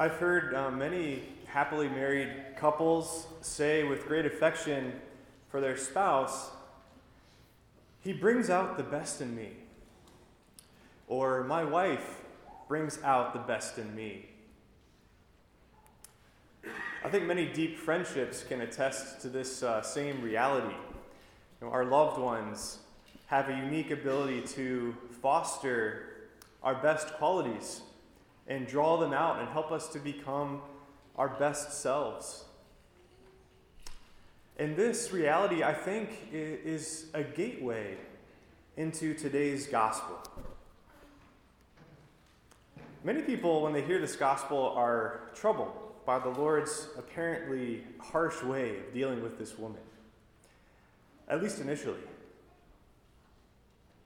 I've heard uh, many happily married couples say with great affection for their spouse, He brings out the best in me. Or, My wife brings out the best in me. I think many deep friendships can attest to this uh, same reality. You know, our loved ones have a unique ability to foster our best qualities and draw them out and help us to become our best selves. And this reality, I think, is a gateway into today's gospel. Many people, when they hear this gospel, are troubled by the Lord's apparently harsh way of dealing with this woman, at least initially.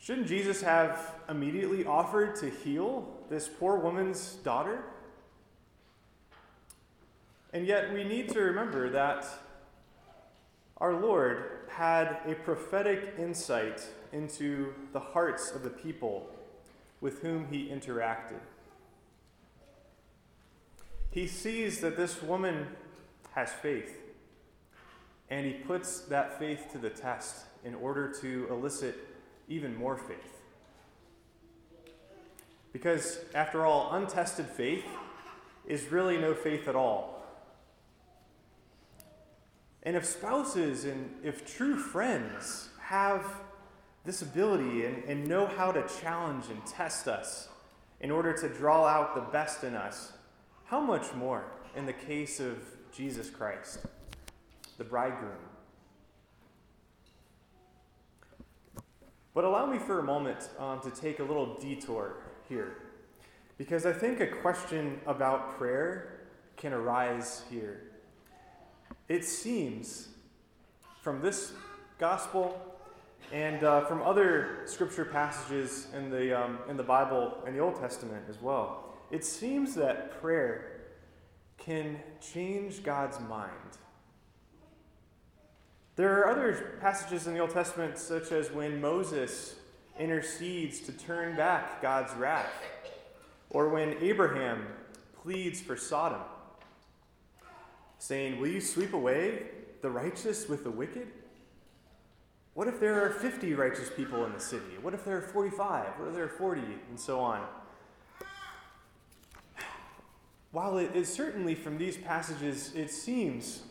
Shouldn't Jesus have immediately offered to heal this poor woman's daughter? And yet, we need to remember that our Lord had a prophetic insight into the hearts of the people with whom he interacted. He sees that this woman has faith, and he puts that faith to the test in order to elicit even more faith. Because, after all, untested faith is really no faith at all. And if spouses and if true friends have this ability and, and know how to challenge and test us in order to draw out the best in us, how much more in the case of Jesus Christ, the bridegroom? But allow me for a moment um, to take a little detour here, because I think a question about prayer can arise here. It seems from this gospel and uh, from other scripture passages in the, um, in the Bible and the Old Testament as well, it seems that prayer can change God's mind there are other passages in the Old Testament, such as when Moses intercedes to turn back God's wrath, or when Abraham pleads for Sodom, saying, Will you sweep away the righteous with the wicked? What if there are 50 righteous people in the city? What if there are 45? What if there are 40? And so on. While it is certainly from these passages, it seems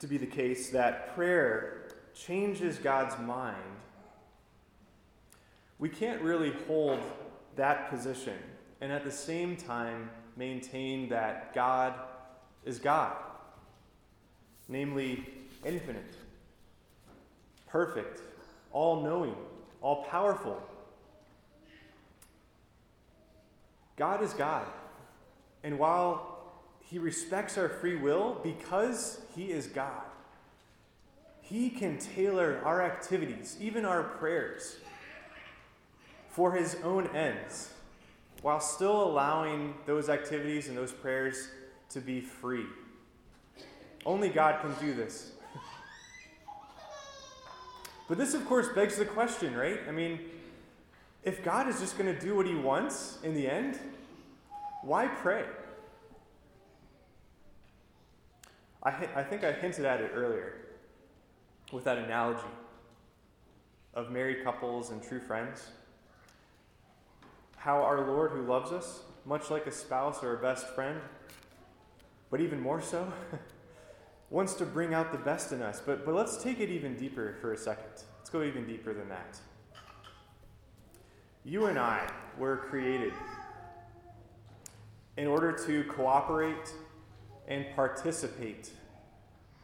to be the case that prayer changes God's mind, we can't really hold that position and at the same time maintain that God is God, namely infinite, perfect, all knowing, all powerful. God is God. And while he respects our free will because He is God. He can tailor our activities, even our prayers, for His own ends, while still allowing those activities and those prayers to be free. Only God can do this. but this, of course, begs the question, right? I mean, if God is just going to do what He wants in the end, why pray? I, I think I hinted at it earlier with that analogy of married couples and true friends. How our Lord, who loves us, much like a spouse or a best friend, but even more so, wants to bring out the best in us. But, but let's take it even deeper for a second. Let's go even deeper than that. You and I were created in order to cooperate and participate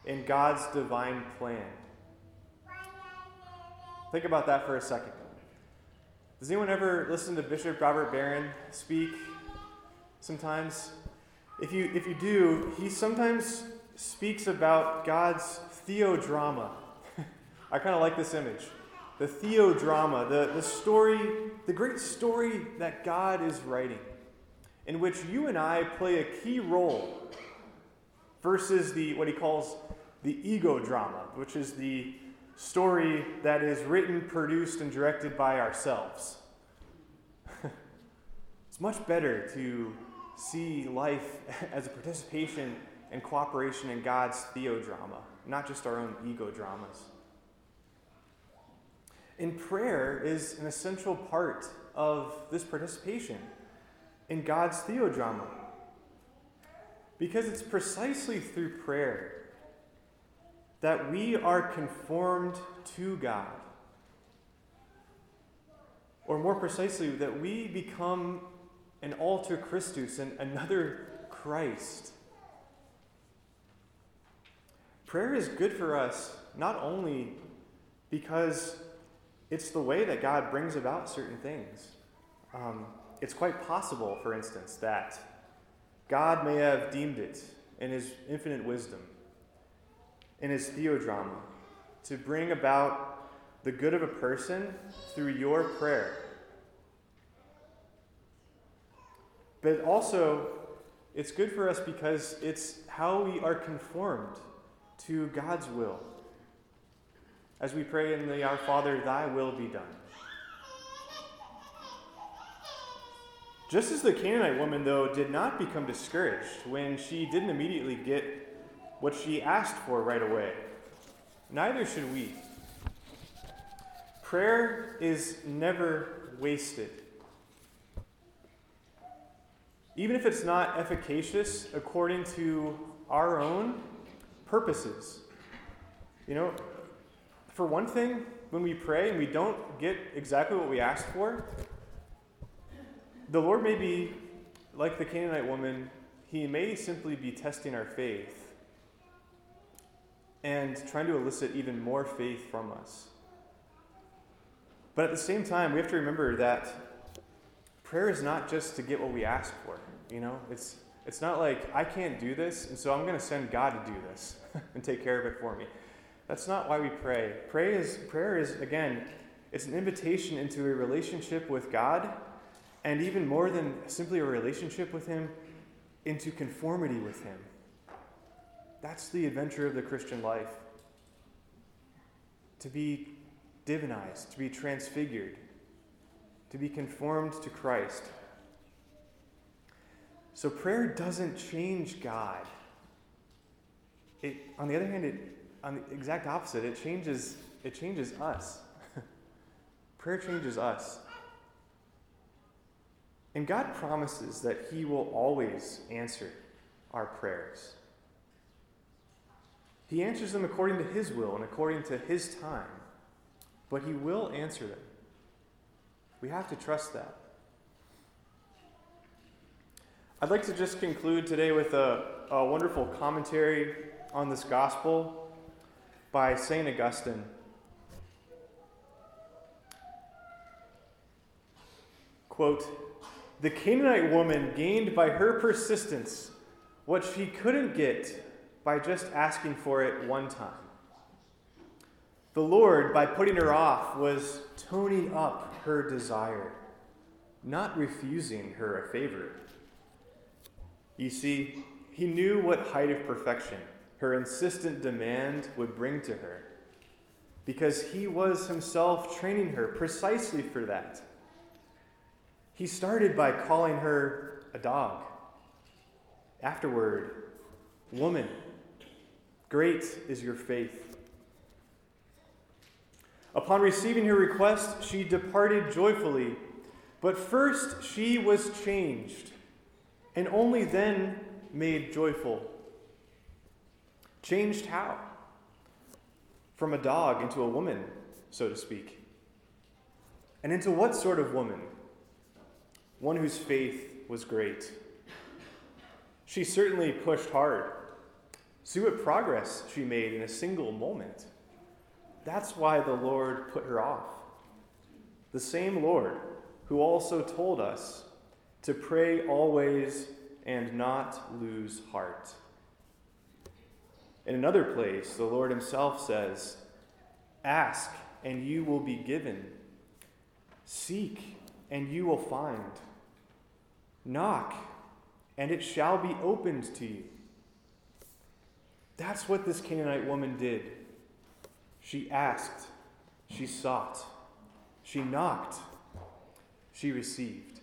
in God's divine plan. Think about that for a second. Does anyone ever listen to Bishop Robert Barron speak sometimes? If you, if you do, he sometimes speaks about God's theodrama. I kind of like this image. The theodrama, the, the story, the great story that God is writing, in which you and I play a key role versus the what he calls the ego drama, which is the story that is written, produced, and directed by ourselves. it's much better to see life as a participation and cooperation in God's theodrama, not just our own ego dramas. And prayer is an essential part of this participation in God's theodrama. Because it's precisely through prayer that we are conformed to God. Or more precisely, that we become an alter Christus and another Christ. Prayer is good for us not only because it's the way that God brings about certain things. Um, it's quite possible, for instance, that God may have deemed it in his infinite wisdom, in his theodrama, to bring about the good of a person through your prayer. But also, it's good for us because it's how we are conformed to God's will. As we pray in the Our Father, Thy will be done. Just as the Canaanite woman, though, did not become discouraged when she didn't immediately get what she asked for right away, neither should we. Prayer is never wasted. Even if it's not efficacious according to our own purposes. You know, for one thing, when we pray and we don't get exactly what we ask for, the Lord may be like the Canaanite woman, he may simply be testing our faith and trying to elicit even more faith from us. But at the same time, we have to remember that prayer is not just to get what we ask for. You know, it's it's not like I can't do this, and so I'm going to send God to do this and take care of it for me. That's not why we pray. Pray is prayer is again, it's an invitation into a relationship with God, and even more than simply a relationship with Him, into conformity with Him. That's the adventure of the Christian life. To be divinized, to be transfigured, to be conformed to Christ. So prayer doesn't change God. It, on the other hand, it, on the exact opposite, it changes, it changes us. prayer changes us. And God promises that He will always answer our prayers. He answers them according to His will and according to His time, but He will answer them. We have to trust that. I'd like to just conclude today with a, a wonderful commentary on this gospel by St. Augustine. Quote The Canaanite woman gained by her persistence what she couldn't get by just asking for it one time. The Lord, by putting her off, was toning up her desire, not refusing her a favor. You see, he knew what height of perfection her insistent demand would bring to her, because he was himself training her precisely for that. He started by calling her a dog. Afterward, woman, great is your faith. Upon receiving her request, she departed joyfully, but first she was changed and only then made joyful. Changed how? From a dog into a woman, so to speak. And into what sort of woman? One whose faith was great. She certainly pushed hard. See what progress she made in a single moment. That's why the Lord put her off. The same Lord who also told us to pray always and not lose heart. In another place, the Lord Himself says, Ask, and you will be given. Seek, and you will find. Knock, and it shall be opened to you. That's what this Canaanite woman did. She asked, she sought, she knocked, she received.